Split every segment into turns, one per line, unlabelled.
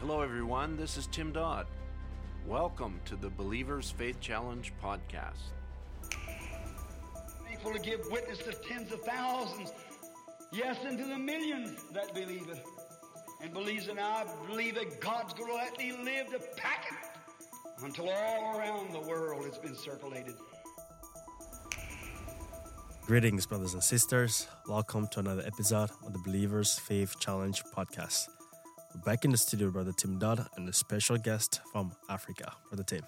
Hello, everyone. This is Tim Dodd. Welcome to the Believers Faith Challenge podcast.
Faithful to give witness to tens of thousands, yes, and to the millions that believe it. And believes and I believe that God's going to let me live to pack it until all around the world it's been circulated.
Greetings, brothers and sisters. Welcome to another episode of the Believers Faith Challenge podcast. We're back in the studio, Brother Tim Dodd, and a special guest from Africa, Brother Tim.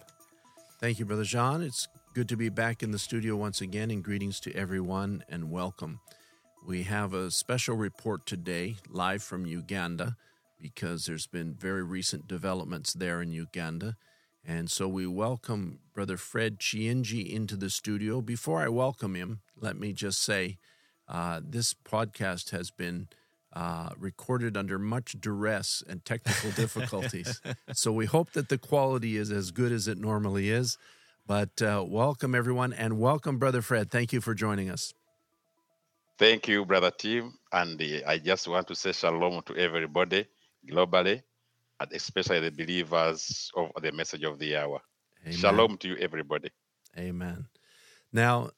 Thank you, Brother John. It's good to be back in the studio once again, and greetings to everyone and welcome. We have a special report today, live from Uganda, because there's been very recent developments there in Uganda. And so we welcome Brother Fred Kiyingi into the studio. Before I welcome him, let me just say uh, this podcast has been uh, recorded under much duress and technical difficulties. so we hope that the quality is as good as it normally is. But uh, welcome, everyone, and welcome, Brother Fred. Thank you for joining us.
Thank you, Brother Tim. And uh, I just want to say shalom to everybody globally, and especially the believers of the message of the hour.
Amen.
Shalom to you, everybody.
Amen. Now,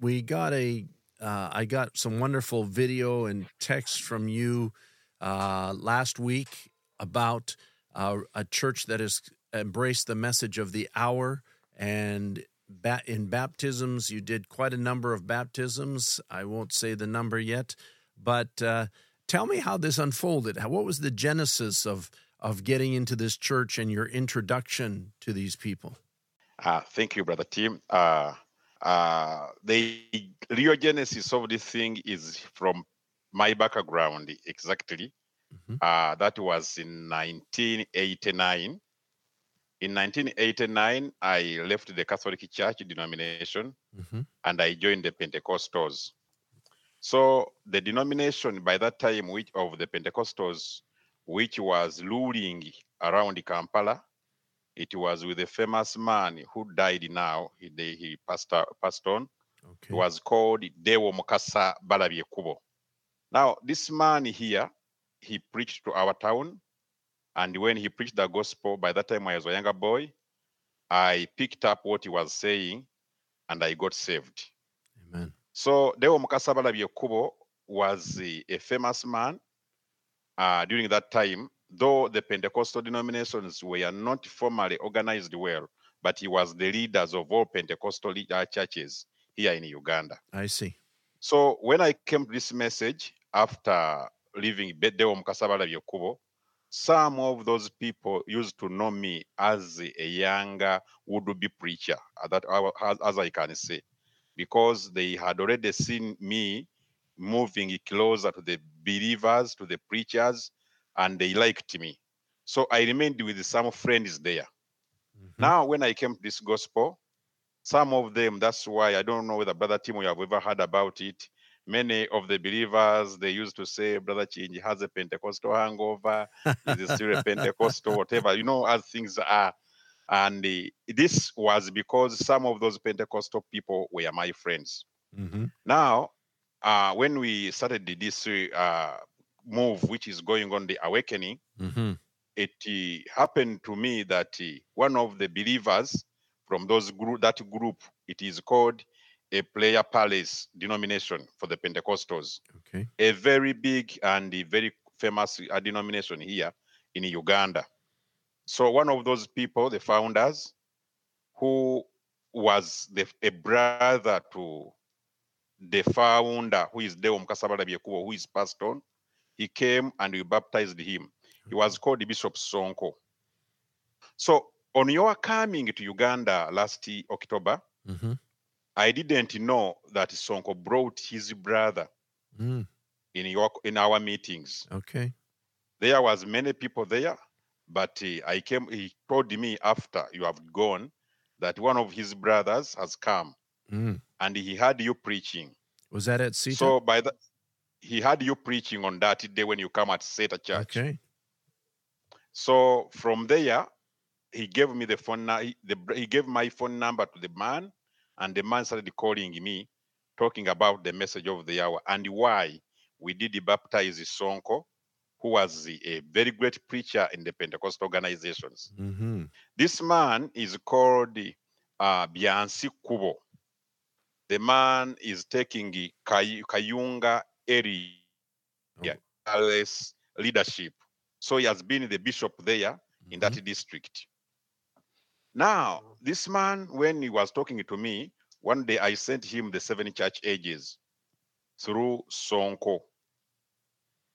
we got a, uh, I got some wonderful video and text from you uh, last week about uh, a church that has embraced the message of the hour and ba- in baptisms you did quite a number of baptisms. I won't say the number yet but uh, tell me how this unfolded. How- what was the genesis of of getting into this church and your introduction to these people?
Uh, thank you, Brother Tim. Uh, the real genesis of this thing is from my background exactly.
Mhm.
Uh, that was in 1989. In 1989, I left the Catholic Church denomination
hmm
and I joined the Pentecostals. So the denomination by that time, which of the Pentecostals, which was ruling around Kampala, it was with a famous man who died now. He he passed out- passed on.
okay
He was called Deo Mukasa Balabye Kubo. Now this man here, he preached to our town, and when he preached the gospel, by that time I was a younger boy, I picked up what he was saying, and I got saved.
amen
So Deo Mukasa Balabye Kubo was a, a famous man uh, during that time, though the Pentecostal denominations were not formally organized well, but he was the leaders of all Pentecostal uh, churches here in Uganda.
i see
So when I came to this message after leaving Be- Deo Mukasa Balabye some of those people used to know me as a younger would-be preacher, uh, that as, as I can say, because they had already seen me moving closer to the believers, to the preachers, and they liked me. So I remained with some friends there.
Mhm.
Now, when I came to this gospel, some of them, that's why I don't know whether Brother Tim you have ever heard about it. Many of the believers, they used to say, Brother Kiyingi has a Pentecostal hangover, is still a Pentecostal, whatever, you know, as things are. And uh, this was because some of those Pentecostal people were my friends.
hmm
Now, uh, when we started this uh, move, which is going on, the awakening,
hmm
it uh, happened to me that uh, one of the believers from those group that group it is called a prayer palace denomination for the pentecostals.
Okay.
A very big and a very famous uh, denomination here in uganda. So one of those people the founders who was the, a brother to the founder who is Deo Mukasabala Byekubo, who is passed on he came and we baptized him he was called Bishop Sonko. So on your coming to Uganda last October,
hmm
I didn't know that Sonko brought his brother
Mm,
in your in our meetings.
okay.
There was many people there, but uh, I came. He told me after you have gone that one of his brothers has come
Mm.
and he had you preaching.
Was that at CETA?
So by the he had you preaching on that day when you come at Seta Church.
okay.
So from there, he gave me the phone. nu- He, the, he gave my phone number to the man, and the man started calling me, talking about the message of the hour and why we did baptize Sonko, who was a very great preacher in the Pentecostal organizations.
Mm-hmm.
This man is called uh, Biansi Kubo. The man is taking Kay- Kayunga area Charles leadership. So he has been the bishop there in that district. Now, this man, when he was talking to me, one day I sent him the seven church ages through Sonko.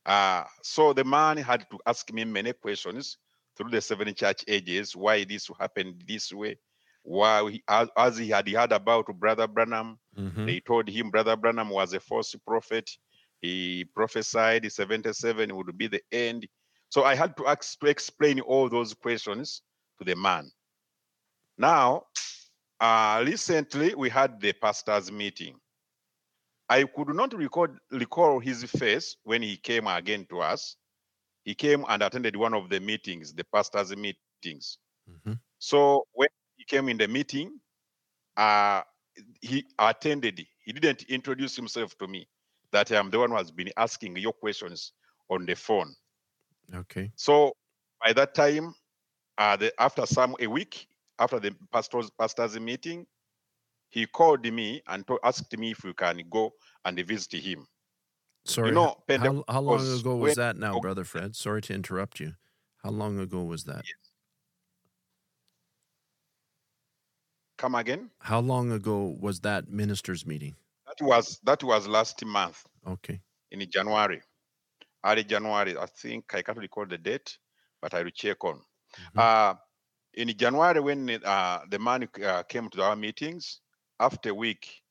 Uh, so the man had to ask me many questions through the seven church ages why this happened this way, why he, as, as he had heard about Brother Branham,
Mm-hmm.
they told him Brother Branham was a false prophet. He prophesied 77 would be the end. So I had to ask to explain all those questions to the man. Now, uh, recently we had the pastors' meeting. I could not recall, recall his face when he came again to us. He came and attended one of the meetings, the pastors' meetings.
Mm-hmm.
So when he came in the meeting, uh, he attended. He didn't introduce himself to me that I'm the one who has been asking your questions on the phone.
Okay.
So by that time, uh, the, after some a week after the pastors pastors meeting, he called me and to, asked me if we can go and visit him.
Sorry.
you know,
how, how long
was
ago was
when-
that now,
oh.
Brother Fred? Sorry to interrupt you. How long ago was that?
Come again?
How long ago was that ministers' meeting?
Was that was last month
Okay.
in January, early January. I think I can't recall the date, but I will check on.
Mhm.
Uh, in January, when uh, the man uh, came to our meetings, after a week,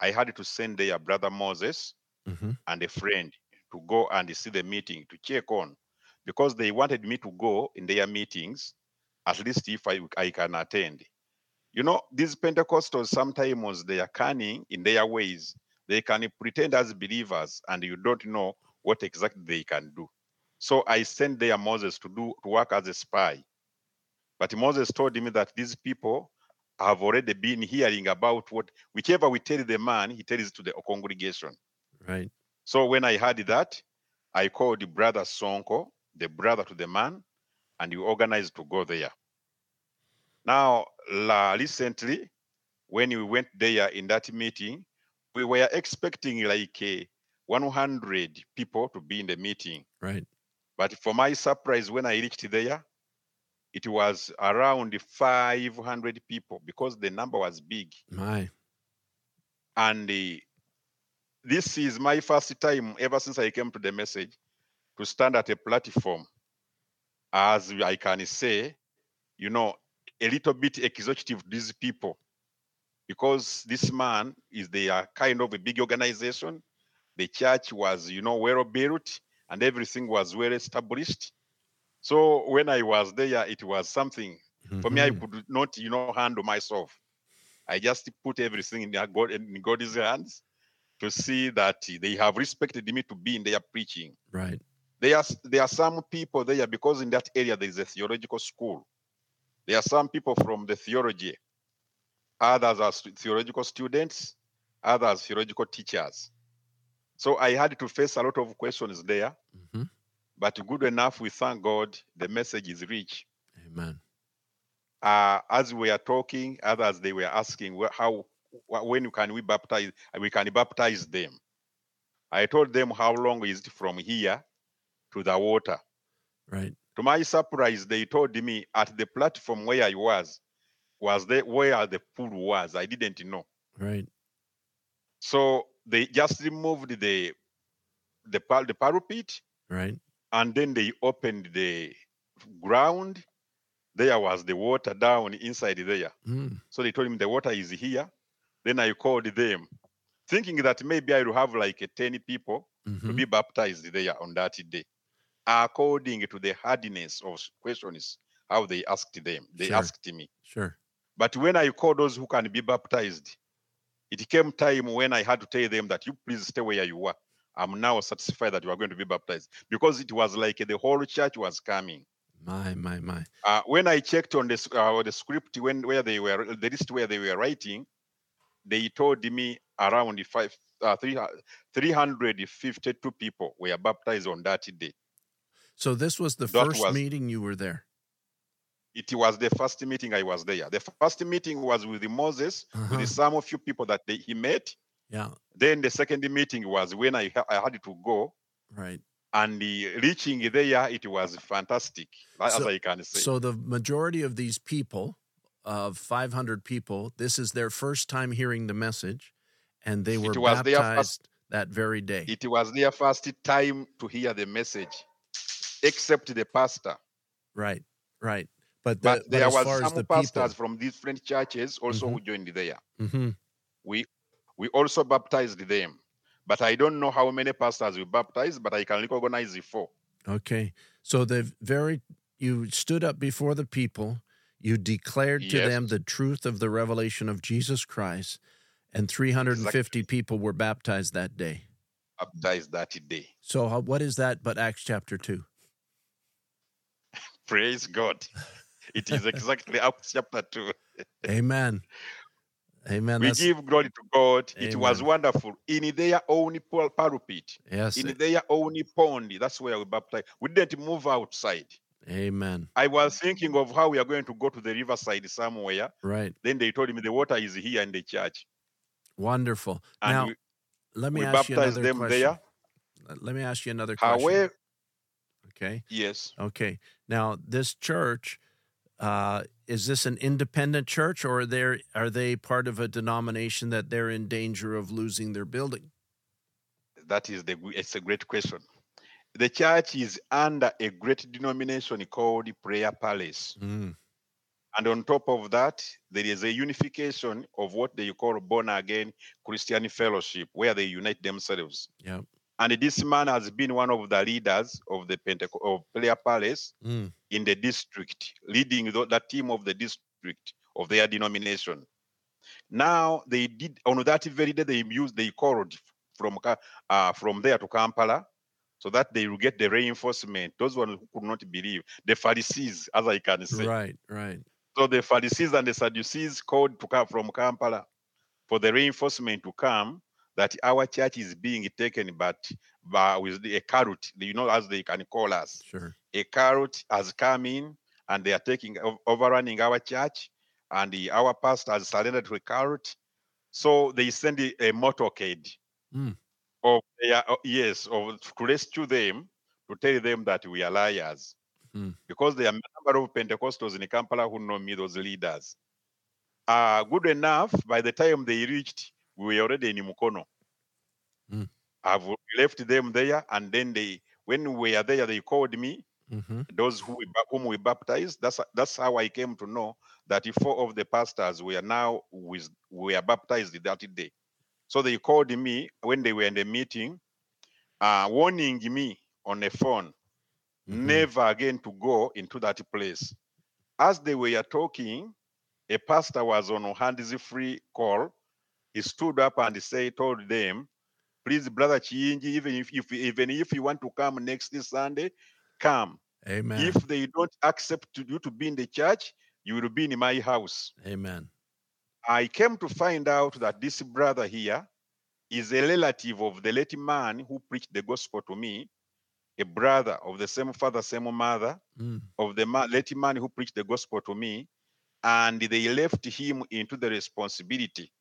I had to send their brother Moses
Mm-hmm.
and a friend to go and see the meeting to check on because they wanted me to go in their meetings, at least if I, I can attend. You know, these Pentecostals sometimes they are cunning in their ways. They can pretend as believers and you don't know what exactly they can do. So I sent their Moses to do to work as a spy. But Moses told me that these people have already been hearing about what whichever we tell the man, he tells to the congregation.
Right.
So when I heard that, I called the brother Sonko, the brother to the man, and we organized to go there. Now, la, recently, when we went there in that meeting, we were expecting like a 100 people to be in the meeting.
Right.
But for my surprise, when I reached there, it was around 500 people because the number was big.
My.
And uh, this is my first time ever since I came to the message to stand at a platform, as I can say, you know, a little bit executive to these people, because this man is they are kind of a big organization. The church was, you know, well built and everything was well established. So when I was there, it was something for me. I
Mhm.
could not, you know, handle myself. I just put everything in their God in God's hands to see that they have respected me to be in their preaching.
Right.
There are there are some people there because in that area there is a theological school. There are some people from the theology. Others are theological students. Others theological teachers. So I had to face a lot of questions there,
hmm
but good enough. We thank God the message is rich.
Amen.
uh, as we are talking, others they were asking how, when can we baptize? We can baptize them. I told them how long is it from here to the water.
Right.
To my surprise, they told me at the platform where I was, was there where the pool was. I didn't know.
Right.
So they just removed the the the parapet
Right.
and then they opened the ground. There was the water down inside there.
Mm.
So they told him the water is here. Then I called them, thinking that maybe I will have like a 10 people to
hmm
be baptized there on that day. According to the hardness of questions, how they asked them, they
Sure.
asked me.
Sure.
But when I called those who can be baptized, it came time when I had to tell them that you please stay where you are. I'm now satisfied that you are going to be baptized because it was like the whole church was coming.
My. My. My.
Uh, when I checked on the uh, the script when where they were the list where they were writing, they told me around the five uh, three, 352 people were baptized on that day.
So this was the
That
first
was-
meeting you were there.
It was the first meeting I was there. The first meeting was with Moses,
Uh-huh.
with some of few people that they, he met.
Yeah,
Then the second meeting was when I, I had to go.
right.
And the reaching there, it was fantastic, as
So-
I can say.
So the majority of these people, of 500 people, this is their first time hearing the message, and they were
It was their
baptized that very day.
it was their first time to hear the message, except the pastor.
right, right. But, the,
But
but
there was some
the
pastors
people,
from different churches also who joined there.
hmm
We we also baptized them. But I don't know how many pastors we baptized, but I can recognize the four.
okay. So the very you stood up before the people, you declared to
Yes.
them the truth of the revelation of Jesus Christ, and 350 people were baptized that day.
Baptized that day.
So what is that? But Acts chapter two.
Praise God. It is exactly Acts chapter 2.
Amen. Amen.
we
That's-
give glory to God. It was wonderful. In their own pulpit,
yes.
in their own pond, that's where we baptized. We didn't move outside.
Amen.
I was thinking of how we are going to go to the riverside somewhere.
Right.
Then they told me the water is here in the church.
Wonderful.
And
now,
we,
let me ask you another
them
question.
there.
Let me ask you another question.
However,
Okay.
yes,
Okay. Now, this church, uh, is this an independent church, or are they are they part of a denomination that they're in danger of losing their building?
that is the it's a great question. The church is under a great denomination called Prayer Palace.
Mm,
And on top of that, there is a unification of what they call born again Christian fellowship, where they unite themselves.
yeah.
And this man has been one of the leaders of the Pentecost of Prayer Palace
Mm,
in the district, leading the, that team of the district of their denomination. Now they did on that very day they used they called from uh, from there to Kampala, so that they will get the reinforcement. Those ones who could not believe the Pharisees, as I can say.
right. Right.
So the Pharisees and the Sadducees called to come from Kampala for the reinforcement to come that our church is being taken, but by, with the, a carrot, you know, as they can call us.
Sure.
A carrot has come in and they are taking overrunning our church, and the, our pastor has surrendered to a carrot. So they send a, a motorcade
Hmm.
of their, yes, of to rescue them to tell them that we are liars.
Hmm.
Because there are a number of Pentecostals in Kampala who know me, those leaders. Uh, good enough, by the time they reached, we were already in Mukono.
Hmm.
I've left them there, and then they, when we were there, they called me
hmm
those who we, whom we baptized. That's that's how I came to know that four of the pastors were now with were baptized that day. So they called me when they were in the meeting, uh, warning me on the phone,
Mhm.
never again to go into that place. As they were talking, a pastor was on a hands-free call. He stood up and said, told them, please, brother Kiyingi, even if, if even if you want to come next Sunday, come.
Amen.
If they don't accept you to be in the church, you will be in my house.
Amen.
I came to find out that this brother here is a relative of the late man who preached the gospel to me, a brother of the same father, same mother,
Mm,
of the ma- late man who preached the gospel to me, and they left him into the responsibility.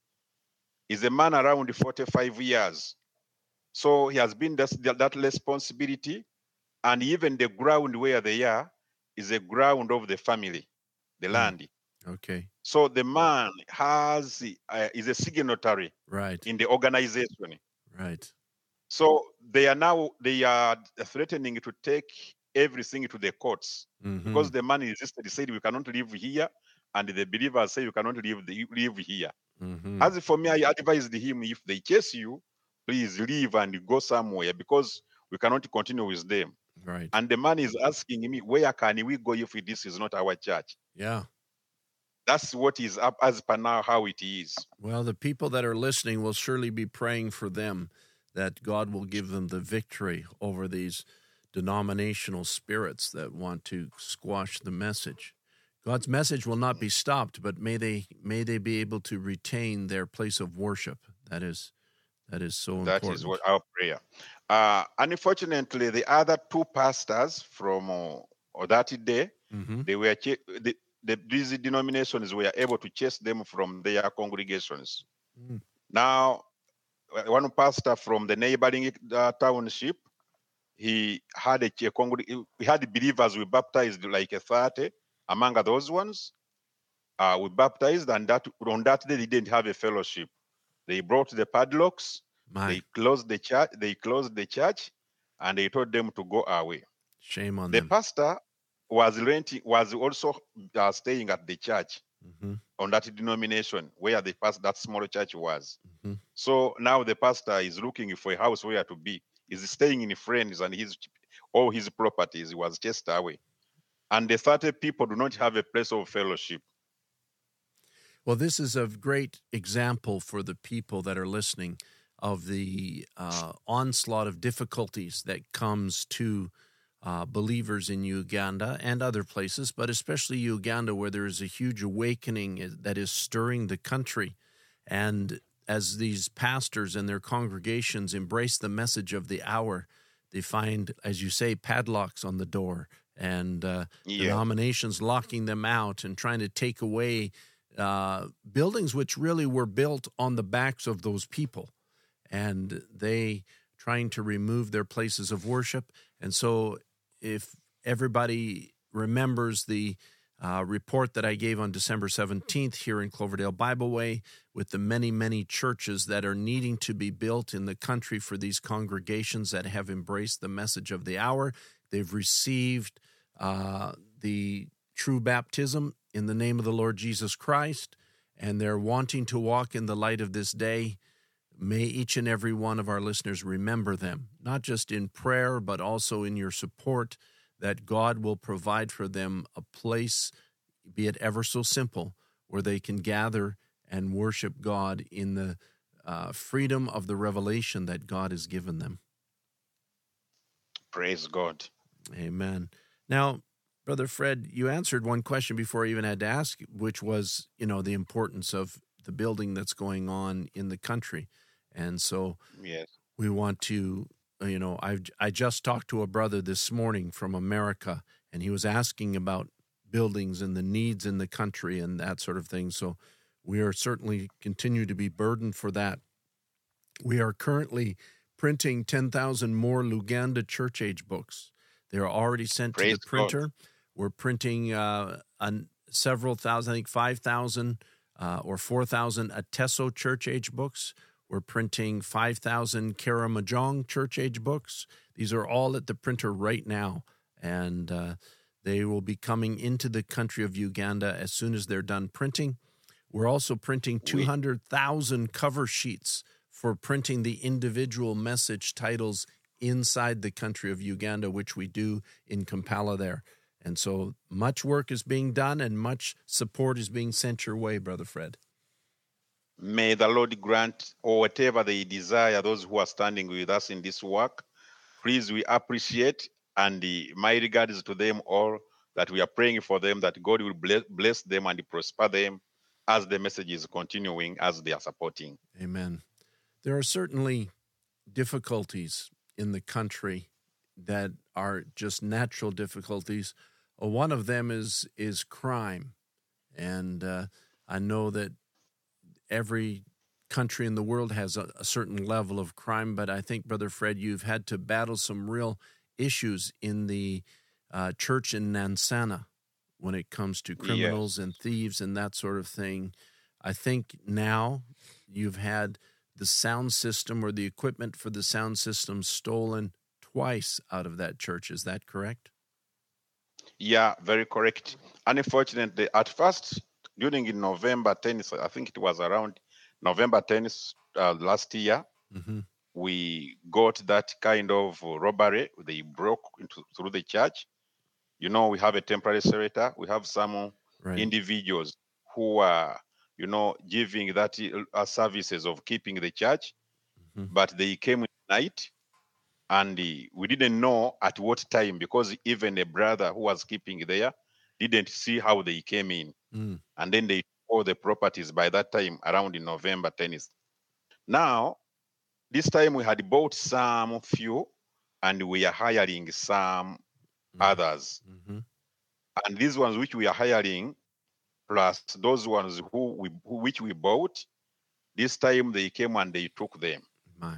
He's a man around 45 years. So he has been that, that responsibility, and even the ground where they are is a ground of the family, the
Mm.
land.
okay.
So the man has uh, is a signatory
Right.
in the organization.
Right.
So they are now they are threatening to take everything to the courts
Mhm.
because the man insisted. He said we cannot live here, and the believers say you cannot live the, live here.
Mhm.
As for me, I advised him if they chase you, please leave and go somewhere because we cannot continue with them.
Right.
And the man is asking me, where can we go if this is not our church?
Yeah.
That's what is up as per now how it is.
Well, the people that are listening will surely be praying for them that God will give them the victory over these denominational spirits that want to squash the message. God's message will not be stopped, but may they may they be able to retain their place of worship. That is That is so
That
important.
is what our prayer. Uh, unfortunately, the other two pastors from uh, that day,
hmm
they were ch- the, the, these denominations were able to chase them from their congregations.
Mm.
Now, uh, one pastor from the neighboring uh, township, he had a, congre- we had believers we baptized like a 30 among those ones. Uh, we baptized, and that on that day they didn't have a fellowship. They brought the padlocks,
My
they closed the church, they closed the church, and they told them to go away.
shame on
The
them.
The pastor was renting, was also uh, staying at the church
hmm
on that denomination where the past that small church was.
Mhm.
So now the pastor is looking for a house where to be. He's staying in friends and his all his properties was chased away. And the 30 people do not have a place of fellowship.
Well, this is a great example for the people that are listening of the uh, onslaught of difficulties that comes to uh, believers in Uganda and other places, but especially Uganda, where there is a huge awakening that is stirring the country. And as these pastors and their congregations embrace the message of the hour, they find, as you say, padlocks on the door and uh,
Yeah.
denominations locking them out and trying to take away uh, buildings which really were built on the backs of those people. And they trying to remove their places of worship. And so, if everybody remembers the uh, report that I gave on December 17th here in Cloverdale Bible Way with the many, many churches that are needing to be built in the country for these congregations that have embraced the message of the hour. They've received uh, the true baptism in the name of the Lord Jesus Christ, and they're wanting to walk in the light of this day. May each and every one of our listeners remember them, not just in prayer, but also in your support, that God will provide for them a place, be it ever so simple, where they can gather and worship God in the uh, freedom of the revelation that God has given them.
Praise God.
Amen. Now, Brother Fred, you answered one question before I even had to ask, which was, you know, the importance of the building that's going on in the country. And so
Yes.
we want to, uh, you know, I I just talked to a brother this morning from America, and he was asking about buildings and the needs in the country and that sort of thing. So we are certainly continue to be burdened for that. We are currently printing 10,000 more Luganda church age books. They're already sent
Praise
to the
God.
printer. We're printing uh, several thousand, I think 5,000 uh, or 4,000 Ateso church age books. We're printing 5,000 Karamojong church age books. These are all at the printer right now. And uh, they will be coming into the country of Uganda as soon as they're done printing. We're also printing 200,000 cover sheets for printing the individual message titles inside the country of Uganda, which we do in Kampala there. And so much work is being done and much support is being sent your way, Brother Fred.
May the Lord grant or whatever they desire, those who are standing with us in this work. Please, we appreciate and the, my regards to them all that we are praying for them, that God will bless, bless them and prosper them as the message is continuing, as they are supporting.
Amen. There are certainly difficulties in the country that are just natural difficulties. Uh, One of them is is crime, and uh, I know that every country in the world has a, a certain level of crime. But I think, Brother Fred, you've had to battle some real issues in the uh, church in Nansana when it comes to criminals and thieves and that sort of thing. I think now you've had the sound system or the equipment for the sound system stolen twice out of that church. Is that correct?
Yeah, very correct. Unfortunately, at first, during in November 10th, I think it was around November 10th uh, last year,
Mm-hmm.
we got that kind of robbery. They broke into through the church. You know, we have a temporary shelter. We have some
Right.
individuals who are, you know, giving that uh, services of keeping the church,
Mhm.
but they came at night, and uh, we didn't know at what time because even a brother who was keeping there didn't see how they came in,
Mm.
and then they all the properties by that time around in November 10th. Now, this time we had bought some few and we are hiring some others.
hmm
And these ones which we are hiring, plus those ones who we who, which we bought, this time they came and they took them.
My.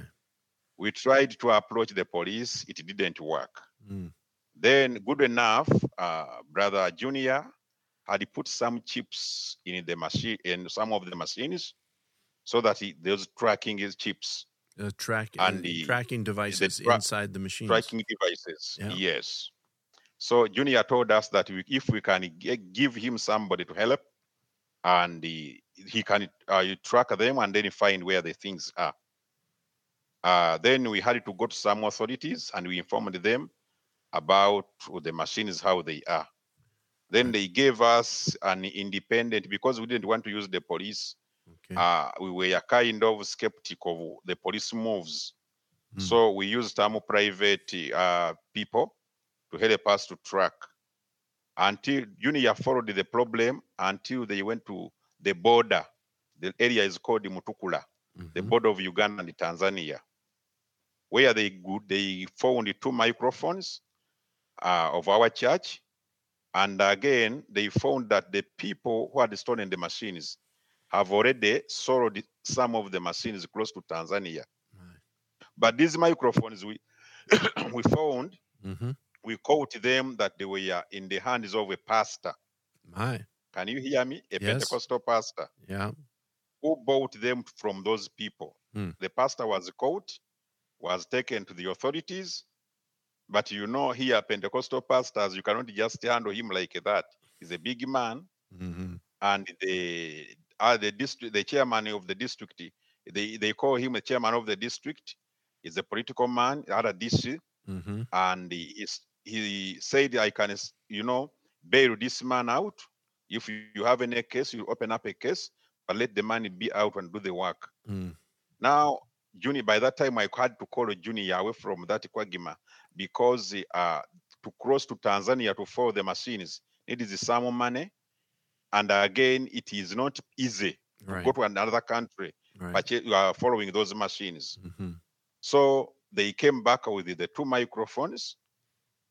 We tried to approach the police, it didn't work.
Mm.
Then, good enough, uh, brother Junior had put some chips in the machine in some of the machines, so that he, those tracking his chips,
Uh, track
And
uh,
the-
tracking devices
tra-
inside the machines.
tracking devices.
Yeah.
Yes. So Junior told us that we, if we can give him somebody to help, and he, he can uh, you track them and then find where the things are. Uh, then we had to go to some authorities and we informed them about the machines how they are. Then they gave us an independent because we didn't want to use the police.
Okay.
Uh, we were kind of skeptical of the police moves.
Mm.
So we used some private uh, people to help us to track until Junior followed the problem until they went to the border. The area is called Mutukula, the
Mhm.
border of Uganda and Tanzania, where they they found two microphones uh, of our church, and again they found that the people who had stolen the machines have already sold some of the machines close to Tanzania.
Right.
But these microphones we we found
Mhm.
We caught them that they were in the hands of a pastor.
My.
Can you hear me? A
Yes.
Pentecostal pastor
Yeah.
who bought them from those people.
Hmm.
The pastor was caught, was taken to the authorities. But you know, here, Pentecostal pastors, you cannot just handle him like that. He's a big man,
hmm
and the uh, the district, the chairman of the district, they, they call him the chairman of the district. He's a political man, RDC,
hmm
and he, is- he said, I can, you know, bail this man out. If you have any case, you open up a case, but let the money be out and do the work.
Mm.
Now, Junior, by that time, I had to call Junior away from that Kwagima because uh, to cross to Tanzania to follow the machines needs some money. And again, it is not easy to go to another country,
Right.
but you are following those machines.
hmm
So they came back with the two microphones,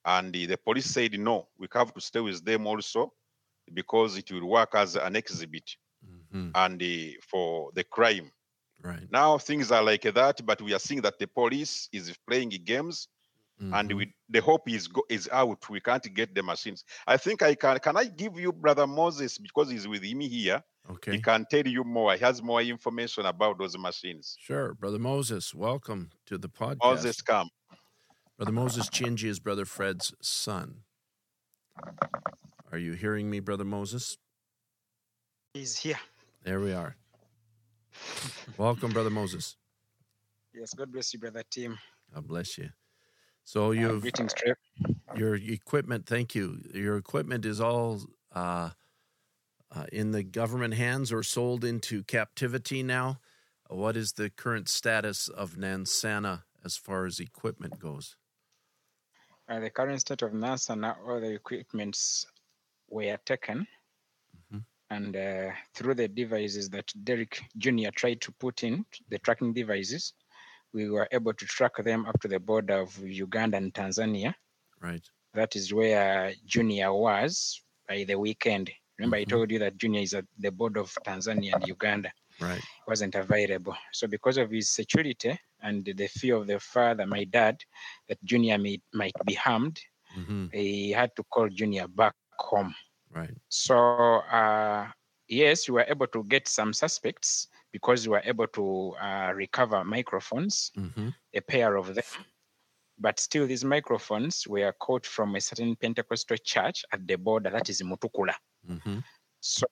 and the, police said, no, we have to stay with them also because it will work as an exhibit
hmm
and the, for the crime.
Right.
Now things are like that, but we are seeing that the police is playing games, and
Mhm.
we the hope is go, is out. We can't get the machines. I think I can. Can I give you brother Moses because he's with me here?
Okay.
He can tell you more. He has more information about those machines.
Sure. Brother Moses, welcome to the podcast.
Moses, come.
Brother Moses Kiyingi is Brother Fred's son. Are you hearing me, Brother Moses?
He's here.
There we are. Welcome, Brother Moses.
Yes, God bless you, brother Tim.
God bless you. So
Uh,
you've
greetings,
your equipment. Thank you. Your equipment is all uh, uh, in the government hands or sold into captivity now. What is the current status of Nansana as far as equipment goes?
Uh, the current state of NASA now, all the equipments were taken,
Mhm.
and uh, through the devices that Derek Jr. tried to put in, the tracking devices, we were able to track them up to the border of Uganda and Tanzania.
Right.
That is where Junior was by the weekend. Remember,
Mhm.
I told you that Junior is at the border of Tanzania and Uganda.
Right.
wasn't available. So because of his security and the fear of the father, my dad, that Junior may, might be harmed,
hmm
he had to call Junior back home.
Right.
So uh, yes, we were able to get some suspects because we were able to uh, recover microphones,
hmm
a pair of them. But still, these microphones were caught from a certain Pentecostal church at the border, that is Mutukula.
hmm
So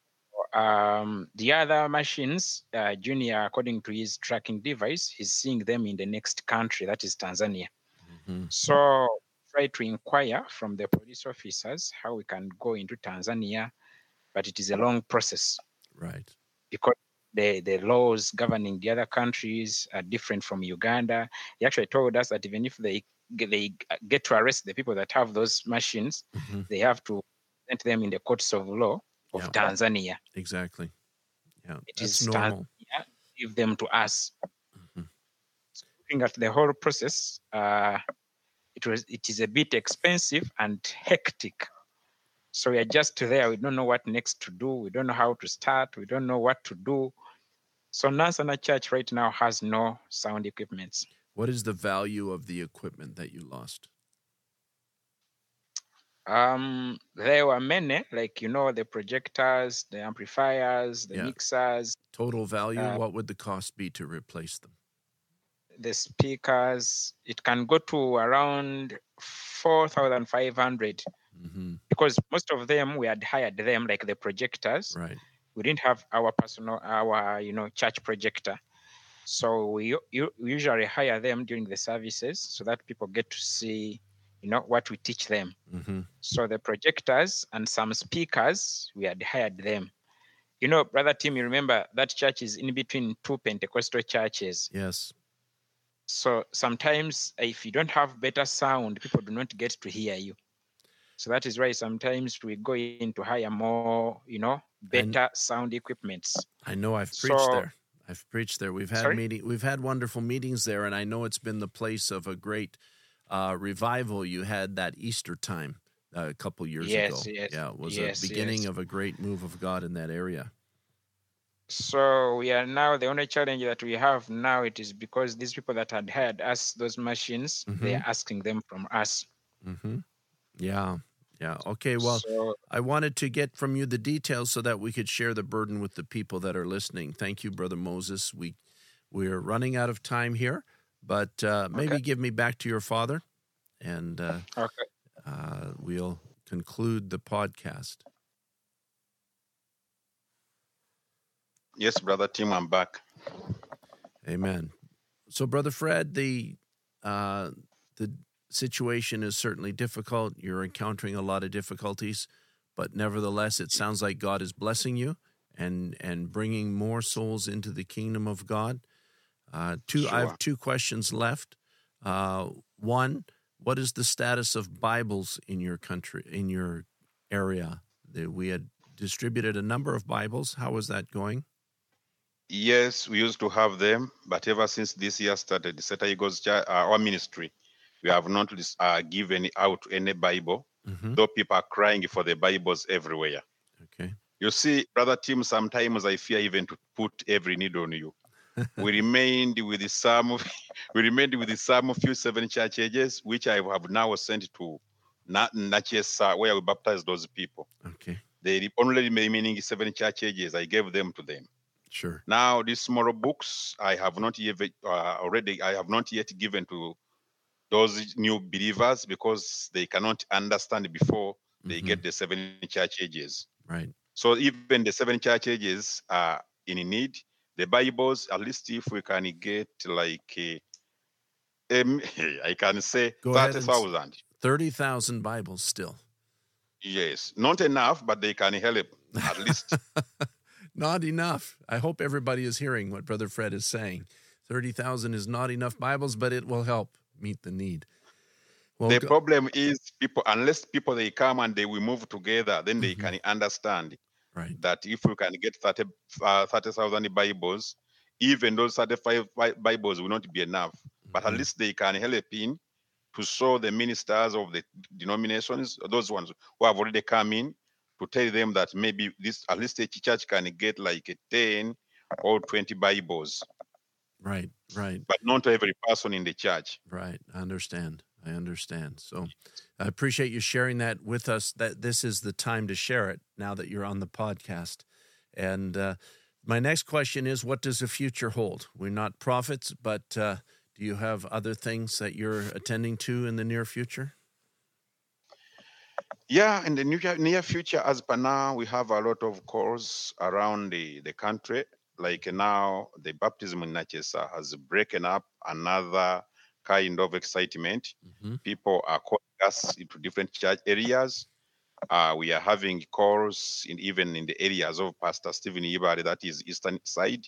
um, the other machines, uh, Junior, according to his tracking device, he's seeing them in the next country, that is Tanzania.
hmm
So try to inquire from the police officers how we can go into Tanzania, but it is a long process
Right.
because the, the laws governing the other countries are different from Uganda. He actually told us that even if they they get to arrest the people that have those machines,
hmm
they have to present them in the courts of law of
Yeah.
Tanzania.
Exactly. Yeah.
It
That's
is
normal.
give them to us. looking at the whole process, uh, it was it is a bit expensive and hectic. So we are just there. We don't know what next to do. We don't know how to start. We don't know what to do. So Nansana Church right now has no sound equipment.
What is the value of the equipment that you lost?
Um, there were many, like you know, the projectors, the amplifiers, the
Yeah.
mixers,
Total value,
Uh,
what would the cost be to replace them?
the speakers. It can go to around four thousand five hundred
hmm
because most of them we had hired them, like the projectors.
Right.
We didn't have our personal, our you know, church projector. So we u- usually hire them during the services so that people get to see, you know, what we teach them.
hmm
So the projectors and some speakers, we had hired them. You know, brother Tim, you remember that church is in between two Pentecostal churches.
Yes.
So sometimes if you don't have better sound, people do not get to hear you. So that is why sometimes we go in to hire more, you know, better sound equipments.
I know I've preached
So-
there. I've preached there. We've had
Sorry?
meeting. We've had wonderful meetings there, and I know it's been the place of a great uh, revival. You had that Easter time uh, a couple years
Yes,
ago.
yes,
yeah, it was
yes,
a beginning
yes.
of a great move of God in that area.
So we are now the only challenge that we have now it is because these people that had hired us those machines, they are asking them from us.
hmm Yeah, yeah. Okay. Well,
so
I wanted to get from you the details so that we could share the burden with the people that are listening. Thank you, Brother Moses. We we're running out of time here, but uh, maybe
Okay.
give me back to your father, and uh,
okay.
uh, we'll conclude the podcast.
Yes, brother Tim, I'm back.
Amen. So, Brother Fred, the uh, the situation is certainly difficult. You're encountering a lot of difficulties, but nevertheless, it sounds like God is blessing you and and bringing more souls into the kingdom of God. Uh, two, I have two questions left. Uh, one, what is the status of Bibles in your country, in your area? We had distributed a number of Bibles. How is that going?
Yes, we used to have them, but ever since this year started, Set Eagles, uh, our ministry, we have not uh, given out any Bible,
hmm
though people are crying for the Bibles everywhere.
Okay.
You see, brother Tim, sometimes I fear even to put every need on you. We remained with the some, we remained with the some few seven church ages, which I have now sent to Na- Nachesa, where we baptized those people.
Okay.
They re- only remaining seven church ages. I gave them to them.
Sure.
Now, these smaller books, I have not yet uh, already. I have not yet given to those new believers because they cannot understand before they
Mhm.
get the seven church ages.
Right.
So even the seven church ages are in need. The Bibles, at least if we can get like, a, um, I can say
Go ahead
thirty
and s-
thousand.
30,000 Bibles still.
Yes, not enough, but they can help at least.
Not enough. I hope everybody is hearing what Brother Fred is saying. 30,000 is not enough Bibles, but it will help meet the need. Well,
the
go-
problem is people unless people they come and they will move together then they
Mhm.
can understand
right.
that if we can get 30 uh, 30,000 bibles even those 35 Bi- bibles will not be enough but at
Mhm.
least they can help in to show the ministers of the denominations those ones who have already come in to tell them that maybe this at least a church can get like a 10 or 20 bibles
Right. Right.
but not every person in the church
Right. I understand. I understand. So I appreciate you sharing that with us. That this is the time to share it now that you're on the podcast. And uh, my next question is what does the future hold? We're not prophets, but uh, do you have other things that you're attending to in the near future?
Yeah, in the near, future, as per now, we have a lot of calls around the, the country. Like now, the baptism in Nachesa has broken up another kind of excitement.
hmm
People are calling us into different church areas. Uh, we are having calls in even in the areas of Pastor Stephen Ibari, that is eastern side,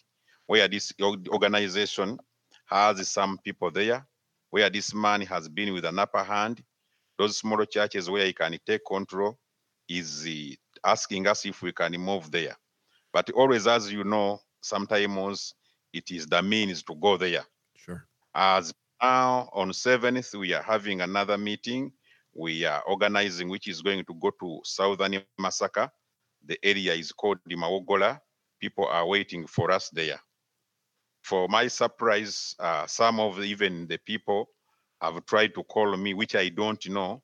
where this organization has some people there, where this man has been with an upper hand those smaller churches where he can take control is uh, asking us if we can move there. But always, as you know, sometimes it is the means to go there.
Sure.
As now on 7th, we are having another meeting. We are organizing, which is going to go to southern Masaka. The area is called the Mawogola. People are waiting for us there. For my surprise, uh, some of even the people have tried to call me, which I don't know.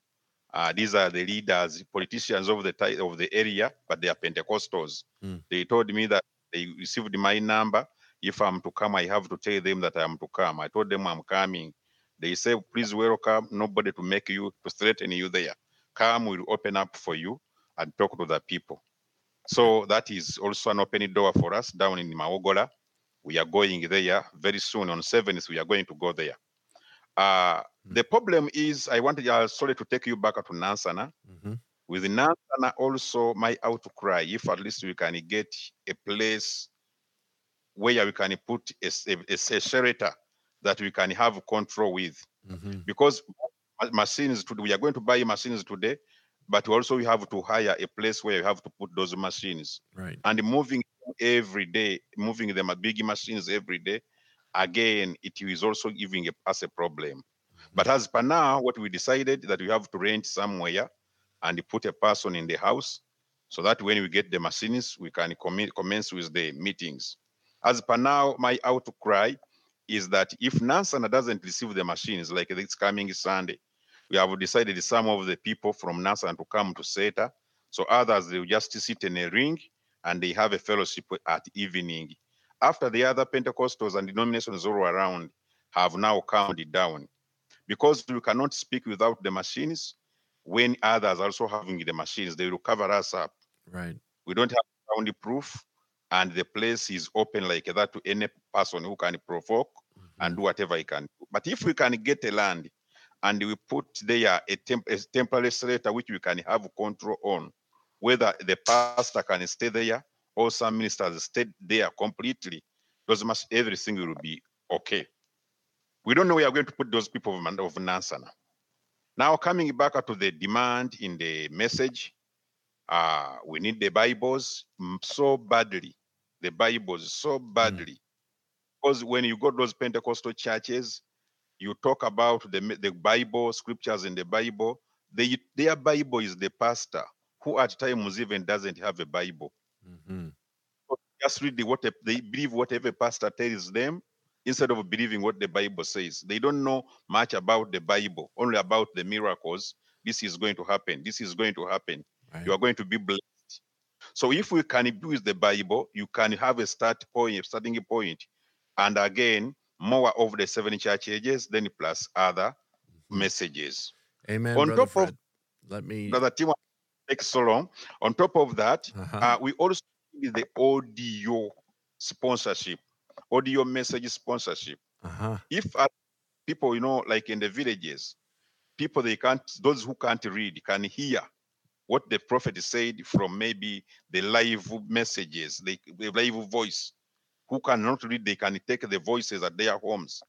Uh, these are the leaders, politicians of the of the area, but they are Pentecostals.
Mm.
They told me that they received my number. If I'm to come, I have to tell them that I am to come. I told them I'm coming. They say, please welcome, nobody to make you, to threaten you there. Come, we'll open up for you and talk to the people. So that is also an open door for us down in Mawogola. We are going there very soon on 7th. We are going to go there. Uh, the problem is, I wanted, uh, sorry to take you back to Nansana.
Mhm.
With Nansana, also my outcry, if at least we can get a place where we can put a a shelter that we can have control with
Mhm.
because machines today, we are going to buy machines today, but also we have to hire a place where you have to put those machines
Right.
and moving every day, moving them at big machines every day. Again, it is also giving us a problem. But as per now, what we decided that we have to rent somewhere and put a person in the house so that when we get the machines, we can commence with the meetings. As per now, my outcry is that if Nansana doesn't receive the machines like this coming Sunday, we have decided some of the people from Nansana to come to SETA. So others, they will just sit in a ring and they have a fellowship at evening. After the other Pentecostals and denominations all around have now calmed down, because we cannot speak without the machines, when others are also having the machines, they will cover us up.
Right.
We don't have sound proof, and the place is open like that to any person who can provoke and do whatever he can. do. But if we can get a land and we put there a, temp- a temporary shelter which we can have control on, whether the pastor can stay there or some ministers stay there completely, those must everything will be okay. We don't know where we are going to put those people of, of Nansana. Now coming back to the demand in the message, uh, we need the Bibles so badly. The Bibles so badly. Because when you go to those Pentecostal churches, you talk about the, the Bible, scriptures in the Bible. They, their Bible is the pastor, who at times even doesn't have a Bible.
Mhm.
Just read the, what the- they believe whatever pastor tells them instead of believing what the Bible says. They don't know much about the Bible, only about the miracles. This is going to happen. This is going to happen.
Right.
You are going to be blessed. So if we can use the Bible, you can have a start point, a starting point, and again more of the seven church ages, then plus other
Mhm.
messages.
Amen,
On top of-
Let me.
Brother Tim takes so long. On top of that,
Uh-huh.
uh, we also need the audio sponsorship, audio message sponsorship.
uh-huh.
If uh, people, you know, like in the villages, people they can't, those who can't read can hear what the prophet said from maybe the live messages, the, the live voice. Who cannot read, they can take the voices at their homes.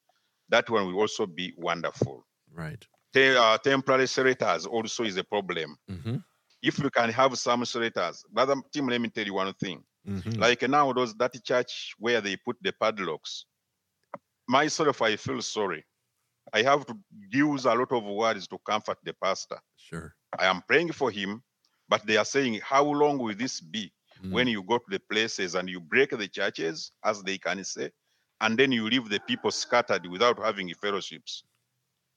That one will also be wonderful.
Right.
Te- uh, temporary shelters also is a problem.
Mm-hmm.
If we can have some shelters, brother Tim, let me tell you one thing.
Mm-hmm.
Like now, those that church where they put the padlocks. Myself, I feel sorry. I have to use a lot of words to comfort the pastor.
Sure.
I am praying for him, but they are saying, How long will this be
Mm.
when you go to the places and you break the churches, as they can say, and then you leave the people scattered without having fellowships?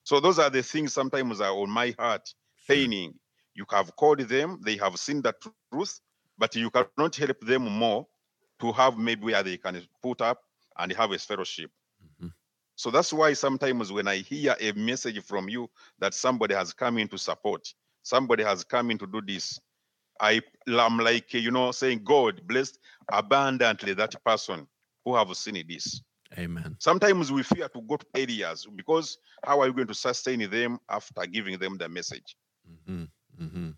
So, those are the things sometimes are on my heart, paining. You have called them, they have seen the truth, but you cannot help them more to have maybe where they can put up and have a fellowship.
Mhm.
So that's why sometimes when I hear a message from you that somebody has come in to support, somebody has come in to do this, I am like, you know, saying, God bless abundantly that person who have seen this.
Amen.
Sometimes we fear to go to areas because how are you going to sustain them after giving them the message?
Mm-hmm. Mm-hmm.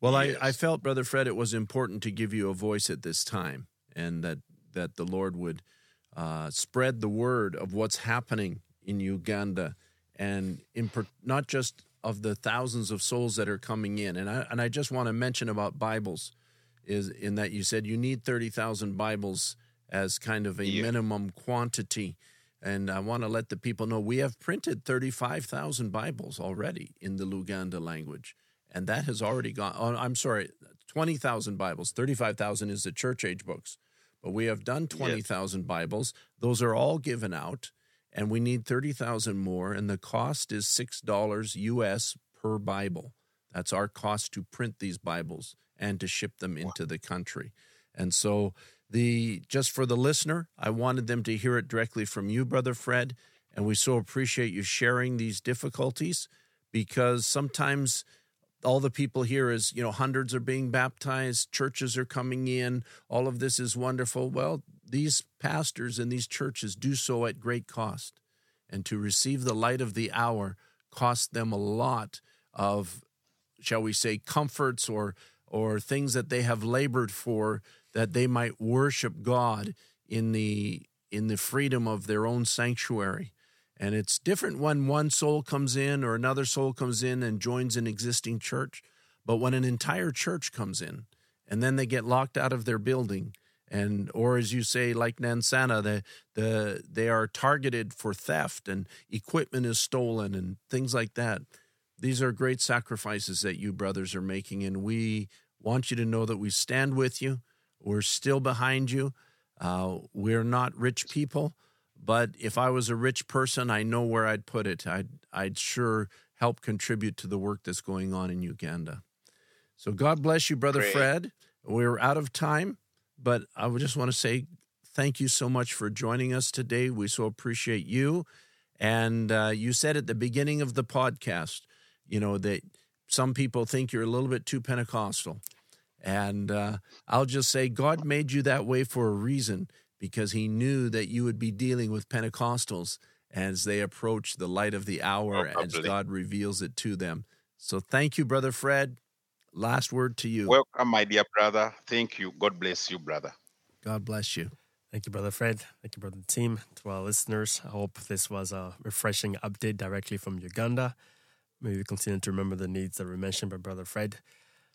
Well, I, I felt, Brother Fred, it was important to give you a voice at this time, and that that the Lord would uh, spread the word of what's happening in Uganda, and in not just of the thousands of souls that are coming in. And I and I just want to mention about Bibles, is in that you said you need thirty thousand Bibles as kind of a
Yeah.
minimum quantity. And I want to let the people know we have printed 35,000 Bibles already in the Luganda language. And that has already gone, oh, I'm sorry, 20,000 Bibles. 35,000 is the church age books. But we have done 20,000 Bibles. Those are all given out. And we need 30,000 more. And the cost is $6 US per Bible. That's our cost to print these Bibles and to ship them into the country. And so the just for the listener, I wanted them to hear it directly from you, brother Fred, and we so appreciate you sharing these difficulties because sometimes all the people here is, you know, hundreds are being baptized, churches are coming in, all of this is wonderful. Well, these pastors and these churches do so at great cost. And to receive the light of the hour costs them a lot of shall we say comforts or or things that they have labored for that they might worship God in the in the freedom of their own sanctuary. And it's different when one soul comes in or another soul comes in and joins an existing church, but when an entire church comes in and then they get locked out of their building and or as you say like Nansana the the they are targeted for theft and equipment is stolen and things like that. These are great sacrifices that you brothers are making and we want you to know that we stand with you we're still behind you. Uh, we're not rich people, but if I was a rich person, I know where I'd put it. I'd, I'd sure help contribute to the work that's going on in Uganda. So God bless you, Brother
Great.
Fred. We're out of time, but I would just want to say thank you so much for joining us today. We so appreciate you. And uh, you said at the beginning of the podcast, you know, that some people think you're a little bit too Pentecostal. And uh, I'll just say, God made you that way for a reason because He knew that you would be dealing with Pentecostals as they approach the light of the hour
Oh,
as. God reveals it to them. So thank you, Brother Fred. Last word to you.
Welcome, my dear brother. Thank you. God bless you, brother.
God bless you.
Thank you, Brother Fred. Thank you, Brother Team. To our listeners, I hope this was a refreshing update directly from Uganda. May we continue to remember the needs that were mentioned by Brother Fred.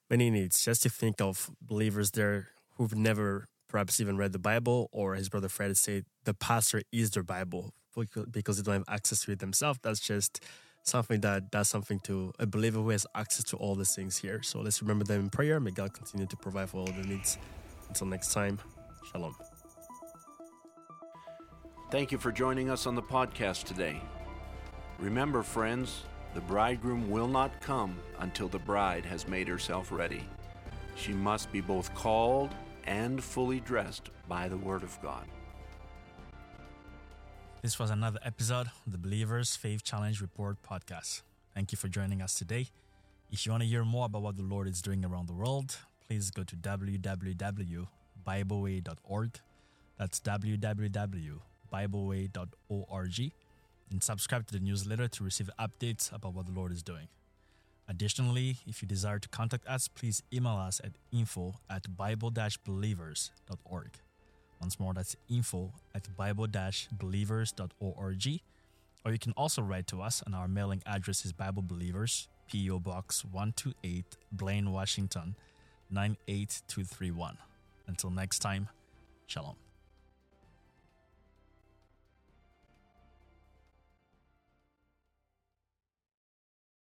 Many needs, just to think of believers there who've never perhaps even read the Bible, or his Brother Fred said, the pastor is their Bible because- they don't have access to it themselves. That's just something that does something to a believer who has access to all these things here. So let's remember them in prayer. May God continue to provide for all their needs. Until next time, Shalom.
Thank you for joining us on the podcast today. Remember, friends, the bridegroom will not come until the bride has made herself ready. She must be both called and fully dressed by the Word of God.
This was another episode of the Believers Faith Challenge Report podcast. Thank you for joining us today. If you want to hear more about what the Lord is doing around the world, please go to www.bibleway.org. That's www.bibleway.org and subscribe to the newsletter to receive updates about what the Lord is doing. Additionally, if you desire to contact us, please email us at info at bible-believers.org. Once more, that's info at bible-believers.org. Or you can also write to us, and our mailing address is Bible Believers, P.O. Box 128, Blaine, Washington 98231. Until next time, Shalom.